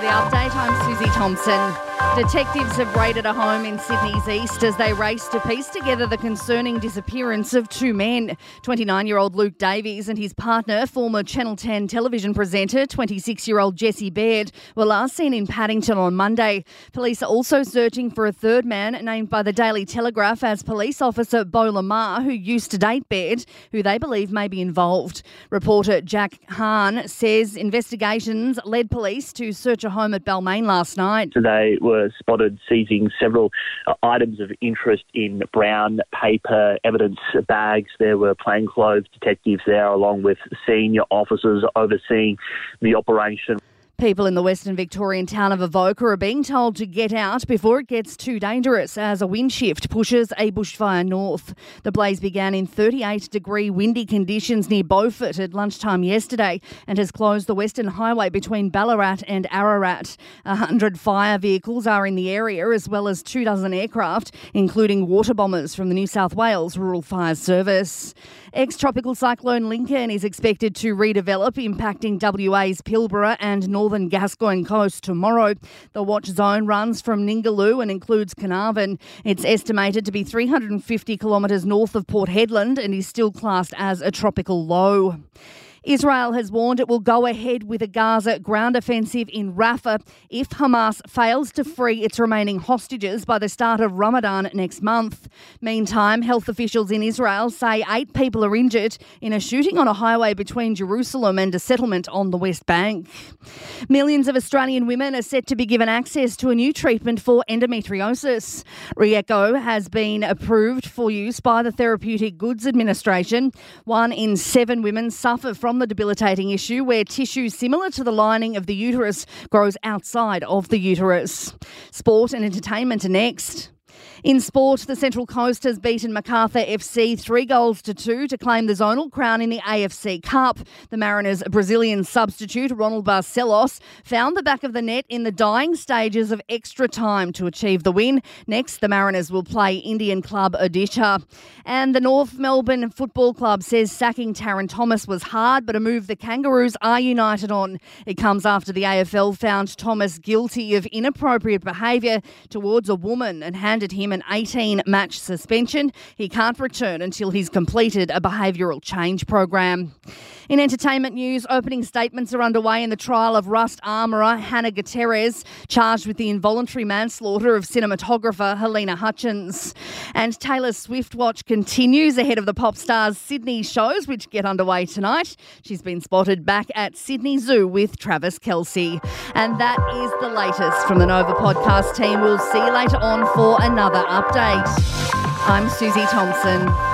the update. I'm Susie Thompson. Detectives have raided a home in Sydney's east as they race to piece together the concerning disappearance of two men. 29 year old Luke Davies and his partner, former Channel 10 television presenter, 26 year old Jesse Baird, were last seen in Paddington on Monday. Police are also searching for a third man named by the Daily Telegraph as police officer Beau Lamarre, who used to date Baird, who they believe may be involved. Reporter Jack Hahn says investigations led police to search a home at Balmain last night. They were spotted seizing several uh, items of interest in brown paper evidence bags. There were plainclothes detectives there, along with senior officers overseeing the operation. People in the Western Victorian town of Avoca are being told to get out before it gets too dangerous as a wind shift pushes a bushfire north. The blaze began in 38 degree windy conditions near Beaufort at lunchtime yesterday and has closed the Western Highway between Ballarat and Ararat. A hundred fire vehicles are in the area as well as two dozen aircraft, including water bombers from the New South Wales Rural Fire Service. Ex tropical cyclone Lincoln is expected to redevelop, impacting WA's Pilbara and northern Gascoyne coast tomorrow. The watch zone runs from Ningaloo and includes Carnarvon. It's estimated to be 350 kilometres north of Port Hedland and is still classed as a tropical low. Israel has warned it will go ahead with a Gaza ground offensive in Rafah if Hamas fails to free its remaining hostages by the start of Ramadan next month. Meantime, health officials in Israel say eight people are injured in a shooting on a highway between Jerusalem and a settlement on the West Bank. Millions of Australian women are set to be given access to a new treatment for endometriosis. Ryeqo has been approved for use by the Therapeutic Goods Administration. One in seven women suffer from the debilitating issue where tissue similar to the lining of the uterus grows outside of the uterus. Sport and entertainment are next. In sport, the Central Coast has beaten Macarthur FC three goals to two to claim the zonal crown in the AFC Cup. The Mariners' Brazilian substitute, Ronald Barcelos, found the back of the net in the dying stages of extra time to achieve the win. Next, the Mariners will play Indian club Odisha. And the North Melbourne Football Club says sacking Tarryn Thomas was hard, but a move the Kangaroos are united on. It comes after the AFL found Thomas guilty of inappropriate behaviour towards a woman and handed him an 18 match suspension. He can't return until he's completed a behavioural change program. In entertainment news, opening statements are underway in the trial of Rust armourer Hannah Gutierrez, charged with the involuntary manslaughter of cinematographer Halyna Hutchins. And Taylor Swift watch continues ahead of the pop star's Sydney shows, which get underway tonight. She's been spotted back at Sydney Zoo with Travis Kelce. And that is the latest from the Nova podcast team. We'll see you later on for another update. I'm Susie Thompson.